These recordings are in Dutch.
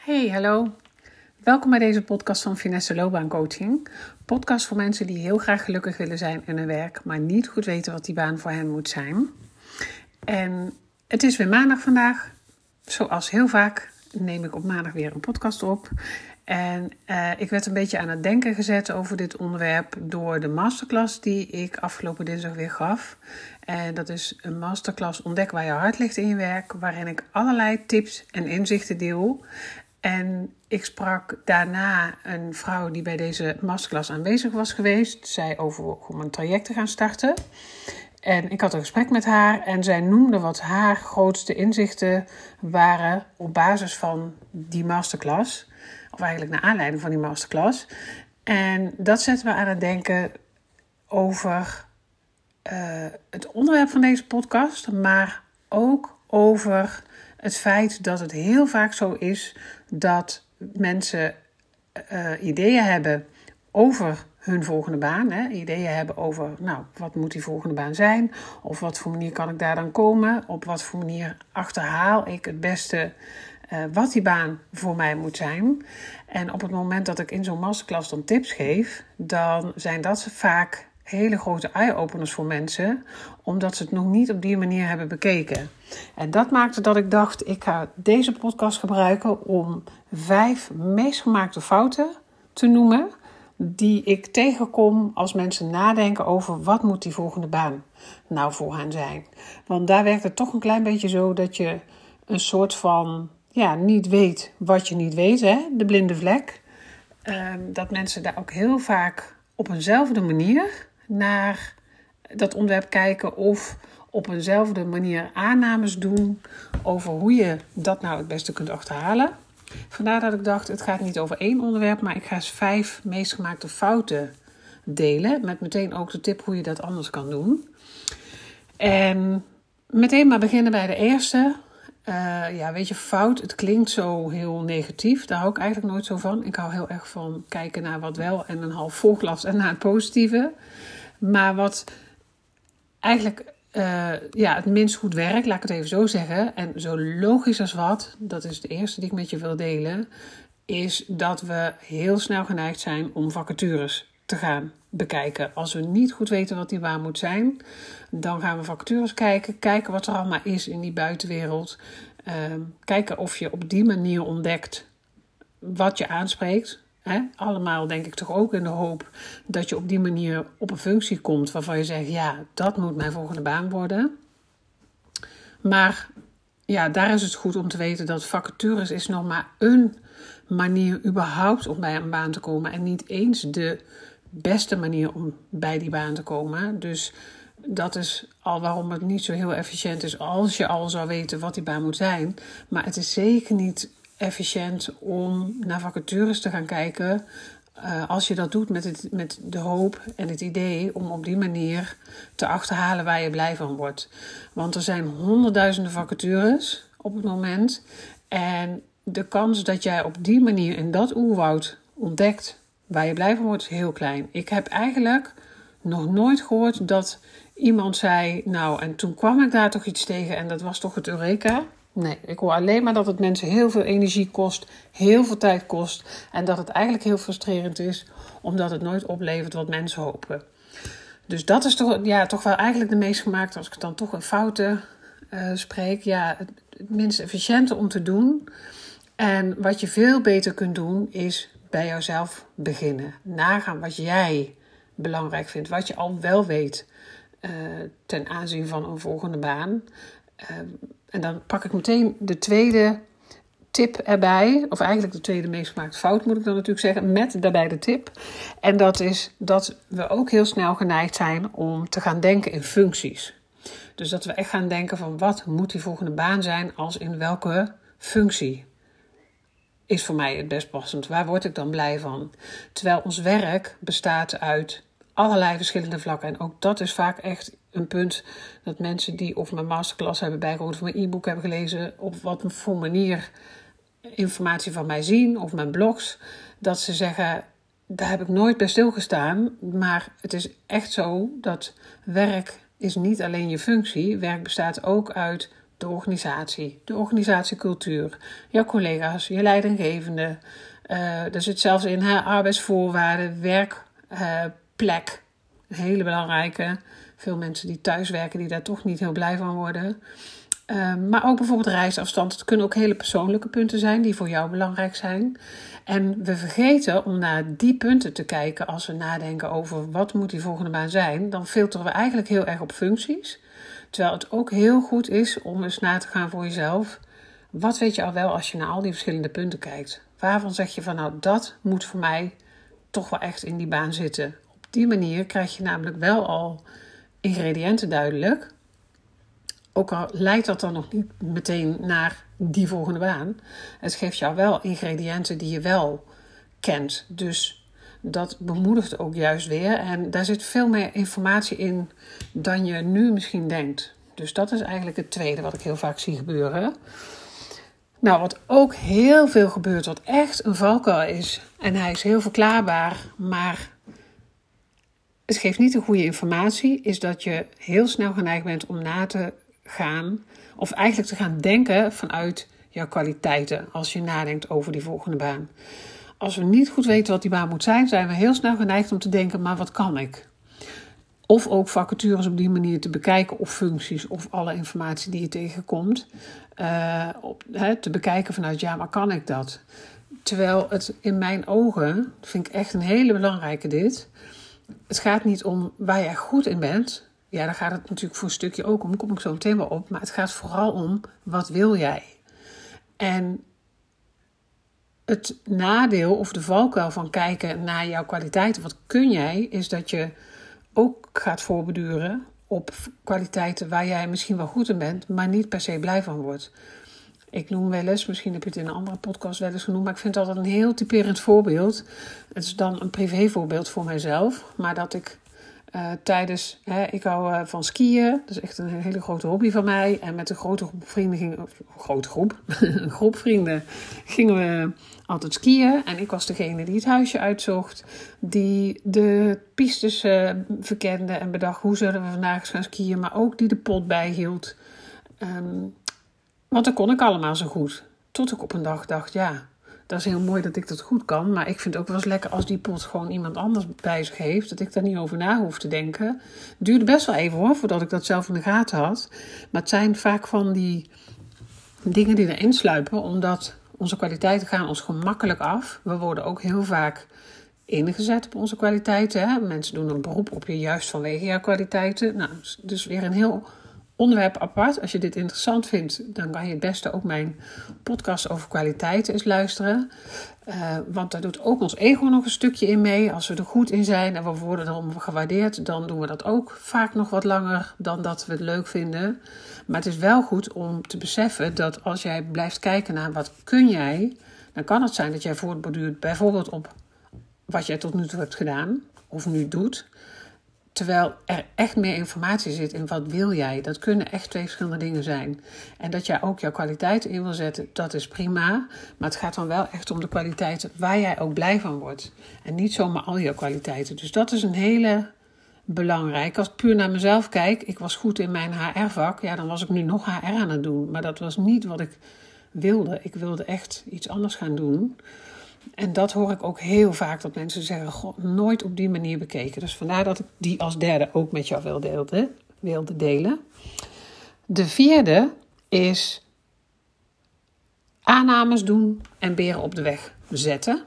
Hey, hallo. Welkom bij deze podcast van Finesse Loopbaancoaching. Podcast voor mensen die heel graag gelukkig willen zijn in hun werk, maar niet goed weten wat die baan voor hen moet zijn. En het is weer maandag vandaag. Zoals heel vaak neem ik op maandag weer een podcast op. En uh, ik werd een beetje aan het denken gezet over dit onderwerp door de masterclass die ik afgelopen dinsdag weer gaf. En dat is een masterclass Ontdek waar je hart ligt in je werk, waarin ik allerlei tips en inzichten deel. En ik sprak daarna een vrouw die bij deze masterclass aanwezig was geweest. Zij over om een traject te gaan starten. En ik had een gesprek met haar en zij noemde wat haar grootste inzichten waren op basis van die masterclass. Of eigenlijk naar aanleiding van die masterclass. En dat zet me aan het denken over uh, het onderwerp van deze podcast, maar ook over het feit dat het heel vaak zo is dat mensen uh, ideeën hebben over hun volgende baan. Hè? Ideeën hebben over, nou, wat moet die volgende baan zijn? Of wat voor manier kan ik daar dan komen? Op wat voor manier achterhaal ik het beste uh, wat die baan voor mij moet zijn? En op het moment dat ik in zo'n masterclass dan tips geef, dan zijn dat vaak hele grote eye-openers voor mensen, omdat ze het nog niet op die manier hebben bekeken. En dat maakte dat ik dacht: ik ga deze podcast gebruiken om vijf meest gemaakte fouten te noemen. Die ik tegenkom als mensen nadenken over wat moet die volgende baan nou voor hen zijn. Want daar werkt het toch een klein beetje zo dat je een soort van ja, niet weet wat je niet weet, hè? de blinde vlek. Ehm, dat mensen daar ook heel vaak op eenzelfde manier naar dat onderwerp kijken of op eenzelfde manier aannames doen over hoe je dat nou het beste kunt achterhalen. Vandaar dat ik dacht, het gaat niet over één onderwerp, maar ik ga eens vijf meest gemaakte fouten delen. Met meteen ook de tip hoe je dat anders kan doen. En meteen maar beginnen bij de eerste. Uh, ja, weet je, fout, het klinkt zo heel negatief. Daar hou ik eigenlijk nooit zo van. Ik hou heel erg van kijken naar wat wel en een half vol glas en naar het positieve. Maar wat eigenlijk uh, ja, het minst goed werkt, laat ik het even zo zeggen. En zo logisch als wat, dat is de eerste die ik met je wil delen. Is dat we heel snel geneigd zijn om vacatures te gaan bekijken. Als we niet goed weten wat die baan moet zijn, dan gaan we vacatures kijken. Kijken wat er allemaal is in die buitenwereld. Uh, kijken of je op die manier ontdekt wat je aanspreekt. Allemaal denk ik toch ook in de hoop dat je op die manier op een functie komt waarvan je zegt: ja, dat moet mijn volgende baan worden. Maar ja, daar is het goed om te weten dat vacatures is nog maar een manier überhaupt om bij een baan te komen en niet eens de beste manier om bij die baan te komen. Dus dat is al waarom het niet zo heel efficiënt is als je al zou weten wat die baan moet zijn. Maar het is zeker niet efficiënt om naar vacatures te gaan kijken. Uh, als je dat doet met, het, met de hoop en het idee om op die manier te achterhalen waar je blij van wordt. Want er zijn honderdduizenden vacatures op het moment. En de kans dat jij op die manier in dat oerwoud ontdekt waar je blij van wordt, is heel klein. Ik heb eigenlijk nog nooit gehoord dat iemand zei: Nou, en toen kwam ik daar toch iets tegen en dat was toch het Eureka. Nee, ik hoor alleen maar dat het mensen heel veel energie kost, heel veel tijd kost. En dat het eigenlijk heel frustrerend is, omdat het nooit oplevert wat mensen hopen. Dus dat is toch, ja, toch wel eigenlijk de meest gemaakte, als ik dan toch een fouten uh, spreek. Ja, het, minst efficiënte om te doen. En wat je veel beter kunt doen, is bij jouzelf beginnen. Nagaan wat jij belangrijk vindt, wat je al wel weet uh, ten aanzien van een volgende baan. Uh, en dan pak ik meteen de tweede tip erbij. Of eigenlijk de tweede meest gemaakte fout moet ik dan natuurlijk zeggen. Met daarbij de tip. En dat is dat we ook heel snel geneigd zijn om te gaan denken in functies. Dus dat we echt gaan denken van wat moet die volgende baan zijn als in welke functie is voor mij het best passend. Waar word ik dan blij van? Terwijl ons werk bestaat uit allerlei verschillende vlakken. En ook dat is vaak echt een punt dat mensen die of mijn masterclass hebben bijgehoord of mijn e-book hebben gelezen, op wat voor manier informatie van mij zien of mijn blogs, dat ze zeggen: daar heb ik nooit bij stilgestaan. Maar het is echt zo dat werk is niet alleen je functie. Werk bestaat ook uit de organisatie, de organisatiecultuur, jouw collega's, je leidinggevende. Uh, er zit zelfs in hè, arbeidsvoorwaarden, werkplek. een hele belangrijke. Veel mensen die thuiswerken, die daar toch niet heel blij van worden. Ehm, maar ook bijvoorbeeld reisafstand. Het kunnen ook hele persoonlijke punten zijn die voor jou belangrijk zijn. En we vergeten om naar die punten te kijken als we nadenken over wat moet die volgende baan zijn. Dan filteren we eigenlijk heel erg op functies. Terwijl het ook heel goed is om eens na te gaan voor jezelf. Wat weet je al wel als je naar al die verschillende punten kijkt? Waarvan zeg je van nou dat moet voor mij toch wel echt in die baan zitten? Op die manier krijg je namelijk wel al ingrediënten duidelijk ook al leidt dat dan nog niet meteen naar die volgende baan, het geeft jou wel ingrediënten die je wel kent. Dus dat bemoedigt ook juist weer. En daar zit veel meer informatie in dan je nu misschien denkt. Dus dat is eigenlijk het tweede wat ik heel vaak zie gebeuren. Nou, wat ook heel veel gebeurt, wat echt een valkuil is, en hij is heel verklaarbaar, maar het geeft niet de goede informatie, is dat je heel snel geneigd bent om na te gaan, of eigenlijk te gaan denken vanuit jouw kwaliteiten als je nadenkt over die volgende baan. Als we niet goed weten wat die baan moet zijn, zijn we heel snel geneigd om te denken: maar wat kan ik? Of ook vacatures op die manier te bekijken, of functies, of alle informatie die je tegenkomt. Uh, op, te bekijken vanuit: ja, maar kan ik dat? Terwijl het in mijn ogen, vind ik echt een hele belangrijke dit. Het gaat niet om waar jij goed in bent, ja, daar gaat het natuurlijk voor een stukje ook om, kom ik zo meteen wel op. Maar het gaat vooral om, wat wil jij? En het nadeel of de valkuil van kijken naar jouw kwaliteiten, wat kun jij, is dat je ook gaat voorbeduren op kwaliteiten waar jij misschien wel goed in bent, maar niet per se blij van wordt. Ik noem wel eens, misschien heb je het in een andere podcast wel eens genoemd, maar ik vind het altijd een heel typerend voorbeeld. Het is dan een privévoorbeeld voor mijzelf, maar dat ik uh, tijdens, hè, ik hou uh, van skiën, dat is echt een hele grote hobby van mij. En met een grote groep vrienden, grote groep, een groep vrienden, gingen we altijd skiën. En ik was degene die het huisje uitzocht, die de pistes uh, verkende en bedacht hoe zullen we vandaag gaan skiën. Maar ook die de pot bijhield. Um, want dat kon ik allemaal zo goed. Tot ik op een dag dacht, ja, dat is heel mooi dat ik dat goed kan. Maar ik vind het ook wel eens lekker als die pot gewoon iemand anders bij zich heeft. Dat ik daar niet over na hoef te denken. Het duurde best wel even hoor, voordat ik dat zelf in de gaten had. Maar het zijn vaak van die dingen die erin sluipen. Omdat onze kwaliteiten gaan ons gemakkelijk af. We worden ook heel vaak ingezet op onze kwaliteiten. Hè? Mensen doen een beroep op je juist vanwege jouw kwaliteiten. Nou, dus weer een heel onderwerp apart. Als je dit interessant vindt, dan kan je het beste ook mijn podcast over kwaliteit eens luisteren. Uh, want daar doet ook ons ego nog een stukje in mee. Als we er goed in zijn en we worden erom gewaardeerd, dan doen we dat ook vaak nog wat langer dan dat we het leuk vinden. Maar het is wel goed om te beseffen dat als jij blijft kijken naar wat kun jij, dan kan het zijn dat jij voortborduurt bijvoorbeeld op wat jij tot nu toe hebt gedaan of nu doet. Terwijl er echt meer informatie zit in wat wil jij. Dat kunnen echt twee verschillende dingen zijn. En dat jij ook jouw kwaliteiten in wil zetten, dat is prima. Maar het gaat dan wel echt om de kwaliteiten waar jij ook blij van wordt. En niet zomaar al jouw kwaliteiten. Dus dat is een hele belangrijke. Als ik puur naar mezelf kijk, ik was goed in mijn HR-vak. Ja, dan was ik nu nog HR aan het doen. Maar dat was niet wat ik wilde. Ik wilde echt iets anders gaan doen. En dat hoor ik ook heel vaak dat mensen zeggen: God, nooit op die manier bekeken. Dus vandaar dat ik die als derde ook met jou wilde, wilde delen. De vierde is aannames doen en beren op de weg zetten.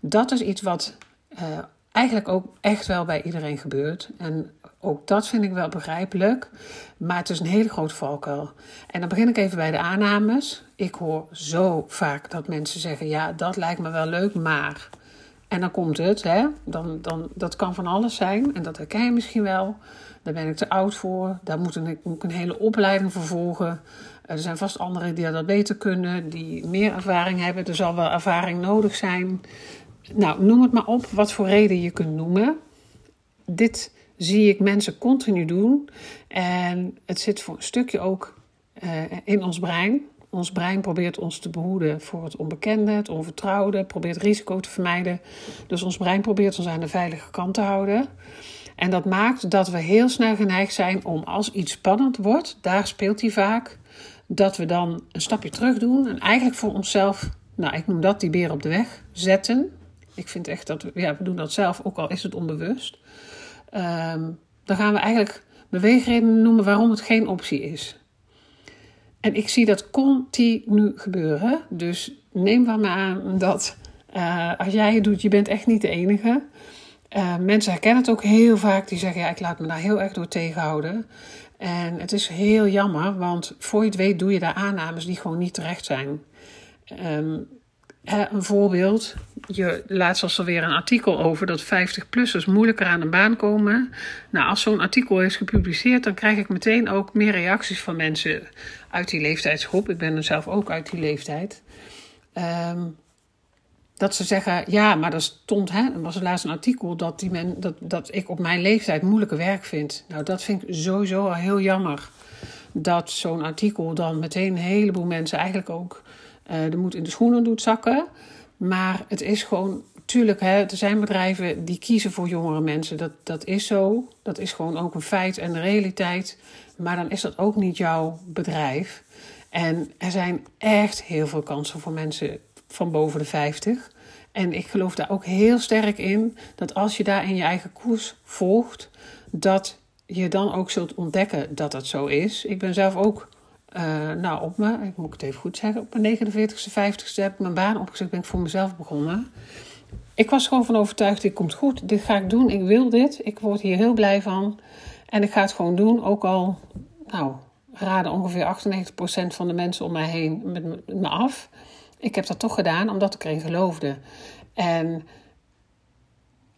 Dat is iets wat uh, eigenlijk ook echt wel bij iedereen gebeurt. En ook dat vind ik wel begrijpelijk. Maar het is een hele grote valkuil. En dan begin ik even bij de aannames. Ik hoor zo vaak dat mensen zeggen: Ja, dat lijkt me wel leuk, maar. En dan komt het, hè? Dan, dan, dat kan van alles zijn. En dat herken je misschien wel. Daar ben ik te oud voor. Daar moet ik, moet ik een hele opleiding voor volgen. Er zijn vast anderen die dat beter kunnen, die meer ervaring hebben. Er zal wel ervaring nodig zijn. Nou, noem het maar op wat voor reden je kunt noemen. Dit zie ik mensen continu doen. En het zit voor een stukje ook uh, in ons brein. Ons brein probeert ons te behoeden voor het onbekende, het onvertrouwde, probeert risico te vermijden. Dus ons brein probeert ons aan de veilige kant te houden. En dat maakt dat we heel snel geneigd zijn om als iets spannend wordt, daar speelt hij vaak, dat we dan een stapje terug doen en eigenlijk voor onszelf, nou ik noem dat die beer op de weg zetten. Ik vind echt dat ja, we doen dat zelf, ook al is het onbewust. Ehm, dan gaan we eigenlijk beweegredenen noemen waarom het geen optie is. En ik zie dat continu gebeuren. Dus neem van me aan dat uh, als jij het doet, je bent echt niet de enige. Uh, mensen herkennen het ook heel vaak. Die zeggen, ja, ik laat me daar heel erg door tegenhouden. En het is heel jammer, want voor je het weet doe je daar aannames die gewoon niet terecht zijn. Um, een voorbeeld. Je laatst was er weer een artikel over dat 50-plussers moeilijker aan een baan komen. Nou, als zo'n artikel is gepubliceerd, dan krijg ik meteen ook meer reacties van mensen uit die leeftijdsgroep. Ik ben er zelf ook uit die leeftijd. Um, dat ze zeggen, ja, maar er stond, hè, er was laatst een artikel dat, die men, dat, dat ik op mijn leeftijd moeilijke werk vind. Nou, dat vind ik sowieso al heel jammer. Dat zo'n artikel dan meteen een heleboel mensen eigenlijk ook uh, de moed in de schoenen doet zakken. Maar het is gewoon, tuurlijk, hè, er zijn bedrijven die kiezen voor jongere mensen. Dat, dat is zo. Dat is gewoon ook een feit en de realiteit. Maar dan is dat ook niet jouw bedrijf. En er zijn echt heel veel kansen voor mensen van boven de 50. En ik geloof daar ook heel sterk in dat als je daar in je eigen koers volgt, dat je dan ook zult ontdekken dat dat zo is. Ik ben zelf ook, uh, nou op me, ik moet het even goed zeggen, op mijn 49ste, 50ste heb ik mijn baan opgezet, ben ik voor mezelf begonnen. Ik was gewoon van overtuigd, dit komt goed, dit ga ik doen, ik wil dit, ik word hier heel blij van. En ik ga het gewoon doen, ook al, nou, raden ongeveer 98% van de mensen om mij heen met me af ik heb dat toch gedaan omdat ik erin geloofde. En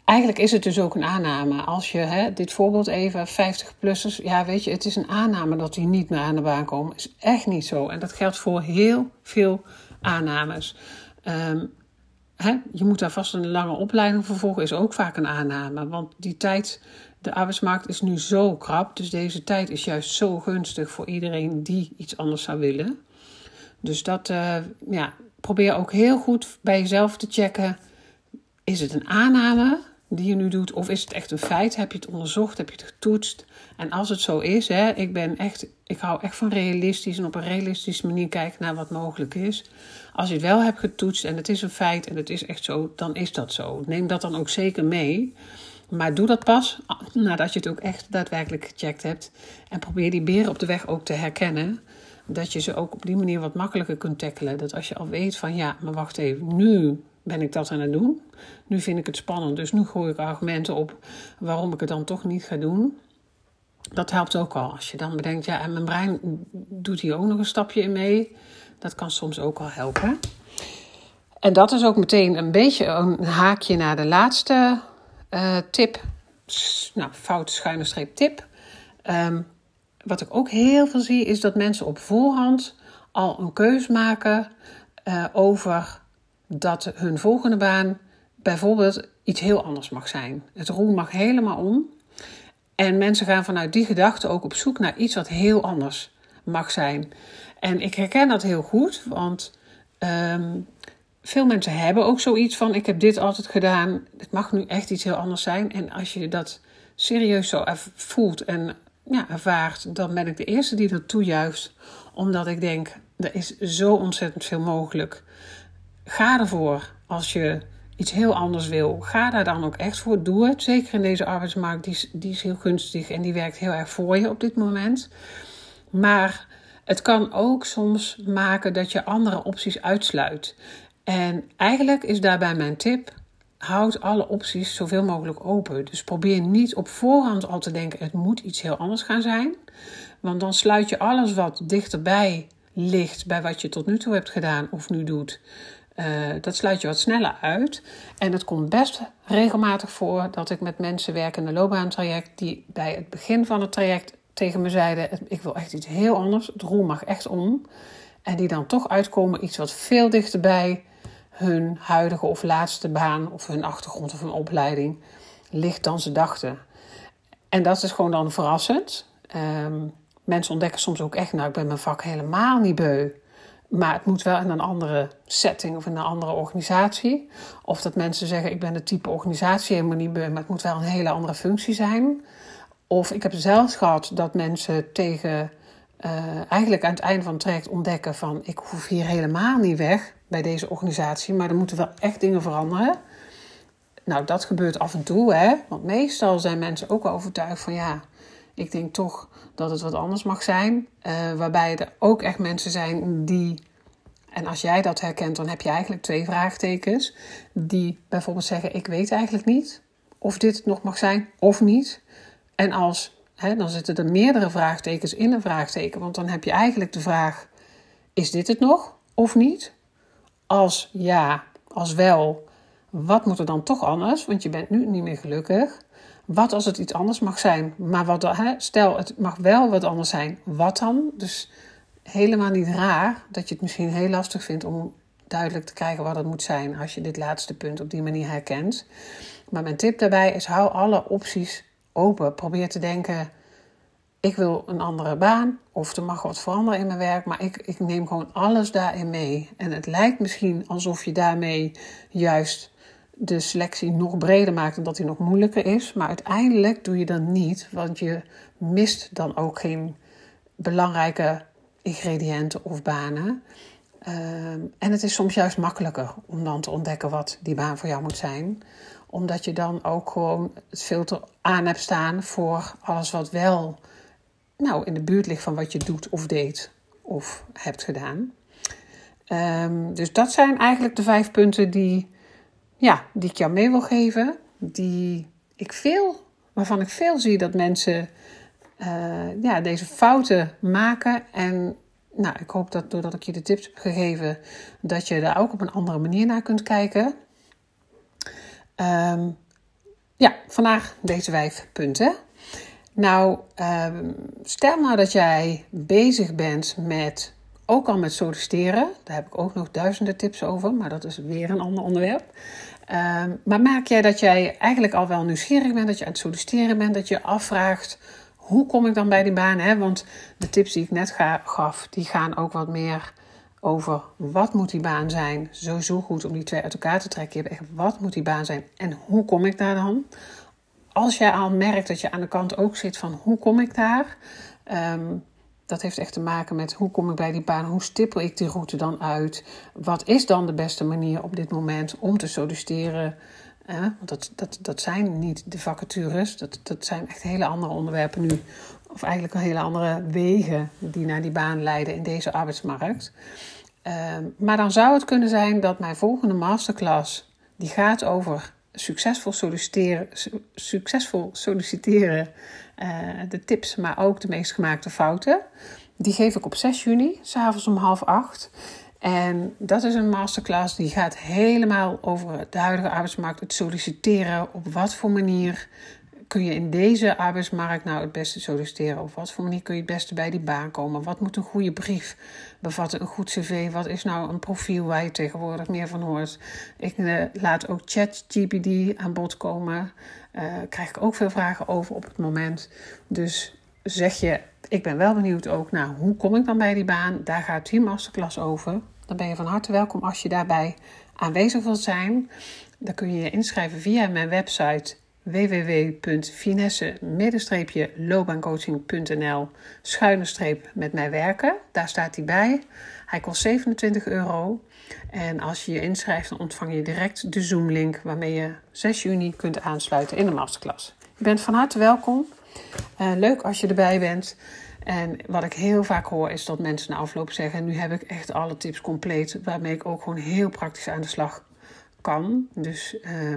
eigenlijk is het dus ook een aanname. Als je, hè, dit voorbeeld even, 50-plussers, ja weet je, het is een aanname dat die niet meer aan de baan komen. Is echt niet zo. En dat geldt voor heel veel aannames. Um, hè, je moet daar vast een lange opleiding voor volgen, is ook vaak een aanname. Want die tijd, de arbeidsmarkt is nu zo krap. Dus deze tijd is juist zo gunstig voor iedereen die iets anders zou willen. Dus dat, uh, ja, probeer ook heel goed bij jezelf te checken: is het een aanname die je nu doet, of is het echt een feit? Heb je het onderzocht? Heb je het getoetst? En als het zo is, hè, ik ben echt, ik hou echt van realistisch en op een realistische manier kijken naar wat mogelijk is. Als je het wel hebt getoetst en het is een feit en het is echt zo, dan is dat zo. Neem dat dan ook zeker mee. Maar doe dat pas nadat je het ook echt daadwerkelijk gecheckt hebt. En probeer die beren op de weg ook te herkennen dat je ze ook op die manier wat makkelijker kunt tackelen. Dat als je al weet van ja, maar wacht even, nu ben ik dat aan het doen. Nu vind ik het spannend, dus nu gooi ik argumenten op waarom ik het dan toch niet ga doen. Dat helpt ook al. Als je dan bedenkt, ja, en mijn brein doet hier ook nog een stapje in mee. Dat kan soms ook al helpen. En dat is ook meteen een beetje een haakje naar de laatste uh, tip. Nou, fout schuine streep tip. Um, wat ik ook heel veel zie, is dat mensen op voorhand al een keus maken uh, over dat hun volgende baan bijvoorbeeld iets heel anders mag zijn. Het roer mag helemaal om. En mensen gaan vanuit die gedachte ook op zoek naar iets wat heel anders mag zijn. En ik herken dat heel goed, want um, veel mensen hebben ook zoiets van: ik heb dit altijd gedaan, het mag nu echt iets heel anders zijn. En als je dat serieus zo voelt en ja, ervaart, dan ben ik de eerste die dat toejuicht. Omdat ik denk, er is zo ontzettend veel mogelijk. Ga ervoor als je iets heel anders wil. Ga daar dan ook echt voor. Doe het. Zeker in deze arbeidsmarkt, die is, die is heel gunstig en die werkt heel erg voor je op dit moment. Maar het kan ook soms maken dat je andere opties uitsluit. En eigenlijk is daarbij mijn tip: houd alle opties zoveel mogelijk open. Dus probeer niet op voorhand al te denken: het moet iets heel anders gaan zijn. Want dan sluit je alles wat dichterbij ligt bij wat je tot nu toe hebt gedaan of nu doet. Uh, dat sluit je wat sneller uit. En het komt best regelmatig voor dat ik met mensen werk in een loopbaantraject die bij het begin van het traject tegen me zeiden: Ik wil echt iets heel anders. Het roer mag echt om. En die dan toch uitkomen iets wat veel dichterbij hun huidige of laatste baan of hun achtergrond of hun opleiding ligt dan ze dachten. En dat is gewoon dan verrassend. Um, mensen ontdekken soms ook echt, nou ik ben mijn vak helemaal niet beu. Maar het moet wel in een andere setting of in een andere organisatie. Of dat mensen zeggen, ik ben het type organisatie helemaal niet maar het moet wel een hele andere functie zijn. Of ik heb zelfs gehad dat mensen tegen uh, eigenlijk aan het einde van het traject ontdekken van ik hoef hier helemaal niet weg bij deze organisatie, maar er moeten wel echt dingen veranderen. Nou, dat gebeurt af en toe, hè? Want meestal zijn mensen ook overtuigd van ja, ik denk toch dat het wat anders mag zijn. Uh, waarbij er ook echt mensen zijn die, en als jij dat herkent, dan heb je eigenlijk twee vraagtekens. Die bijvoorbeeld zeggen: Ik weet eigenlijk niet of dit nog mag zijn of niet. En als, hè, dan zitten er meerdere vraagtekens in een vraagteken. Want dan heb je eigenlijk de vraag: Is dit het nog of niet? Als ja, als wel, wat moet er dan toch anders? Want je bent nu niet meer gelukkig. Wat als het iets anders mag zijn? Maar wat, hè, stel, het mag wel wat anders zijn. Wat dan? Dus helemaal niet raar dat je het misschien heel lastig vindt om duidelijk te krijgen wat het moet zijn als je dit laatste punt op die manier herkent. Maar mijn tip daarbij is: hou alle opties open. Probeer te denken: ik wil een andere baan of er mag wat veranderen in mijn werk, maar ik, ik neem gewoon alles daarin mee. En het lijkt misschien alsof je daarmee juist de selectie nog breder maakt en dat die nog moeilijker is. Maar uiteindelijk doe je dat niet, want je mist dan ook geen belangrijke ingrediënten of banen. Ehm, en het is soms juist makkelijker om dan te ontdekken wat die baan voor jou moet zijn. Omdat je dan ook gewoon het filter aan hebt staan voor alles wat wel nou, in de buurt ligt van wat je doet of deed of hebt gedaan. Ehm, dus dat zijn eigenlijk de vijf punten die ja, die ik jou mee wil geven. Die ik veel, waarvan ik veel zie dat mensen uh, ja, deze fouten maken. En nou, ik hoop dat doordat ik je de tips heb gegeven, dat je daar ook op een andere manier naar kunt kijken. Um, ja, vandaag deze vijf punten. Nou, um, stel nou dat jij bezig bent met ook al met solliciteren. Daar heb ik ook nog duizenden tips over, maar dat is weer een ander onderwerp. Ehm, maar maak jij dat jij eigenlijk al wel nieuwsgierig bent, dat je aan het solliciteren bent, dat je afvraagt hoe kom ik dan bij die baan? Hè? Want de tips die ik net gaf, die gaan ook wat meer over wat moet die baan zijn. Sowieso goed om die twee uit elkaar te trekken. Je hebt echt wat moet die baan zijn en hoe kom ik daar dan? Als jij al merkt dat je aan de kant ook zit van hoe kom ik daar? Um, dat heeft echt te maken met hoe kom ik bij die baan, hoe stippel ik die route dan uit, wat is dan de beste manier op dit moment om te solliciteren. Want dat, dat, dat zijn niet de vacatures, dat, dat zijn echt hele andere onderwerpen nu, of eigenlijk hele andere wegen die naar die baan leiden in deze arbeidsmarkt. Uh, maar dan zou het kunnen zijn dat mijn volgende masterclass, die gaat over succesvol solliciteren, succesvol solliciteren de tips, maar ook de meest gemaakte fouten. Die geef ik op 6 juni, s'avonds om half acht. En dat is een masterclass die gaat helemaal over de huidige arbeidsmarkt, het solliciteren, op wat voor manier kun je in deze arbeidsmarkt nou het beste solliciteren? Op wat voor manier kun je het beste bij die baan komen? Wat moet een goede brief bevatten? Een goed cv? Wat is nou een profiel waar je tegenwoordig meer van hoort? Ik uh, laat ook ChatGPT aan bod komen. Uh, krijg ik ook veel vragen over op het moment. Dus zeg je, ik ben wel benieuwd ook naar nou, hoe kom ik dan bij die baan? Daar gaat die masterclass over. Dan ben je van harte welkom als je daarbij aanwezig wilt zijn. Dan kun je je inschrijven via mijn website www.finesse-loopbaancoaching.nl schuine streep met mij werken. Daar staat hij bij. Hij kost 27 euro. En als je je inschrijft, dan ontvang je direct de Zoom-link waarmee je 6 juni kunt aansluiten in de masterclass. Je bent van harte welkom. Uh, leuk als je erbij bent. En wat ik heel vaak hoor is dat mensen na afloop zeggen: Nu heb ik echt alle tips compleet, waarmee ik ook gewoon heel praktisch aan de slag kan. Dus uh,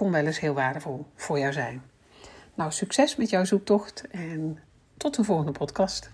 kon wel eens heel waardevol voor jou zijn. Nou, succes met jouw zoektocht en tot de volgende podcast.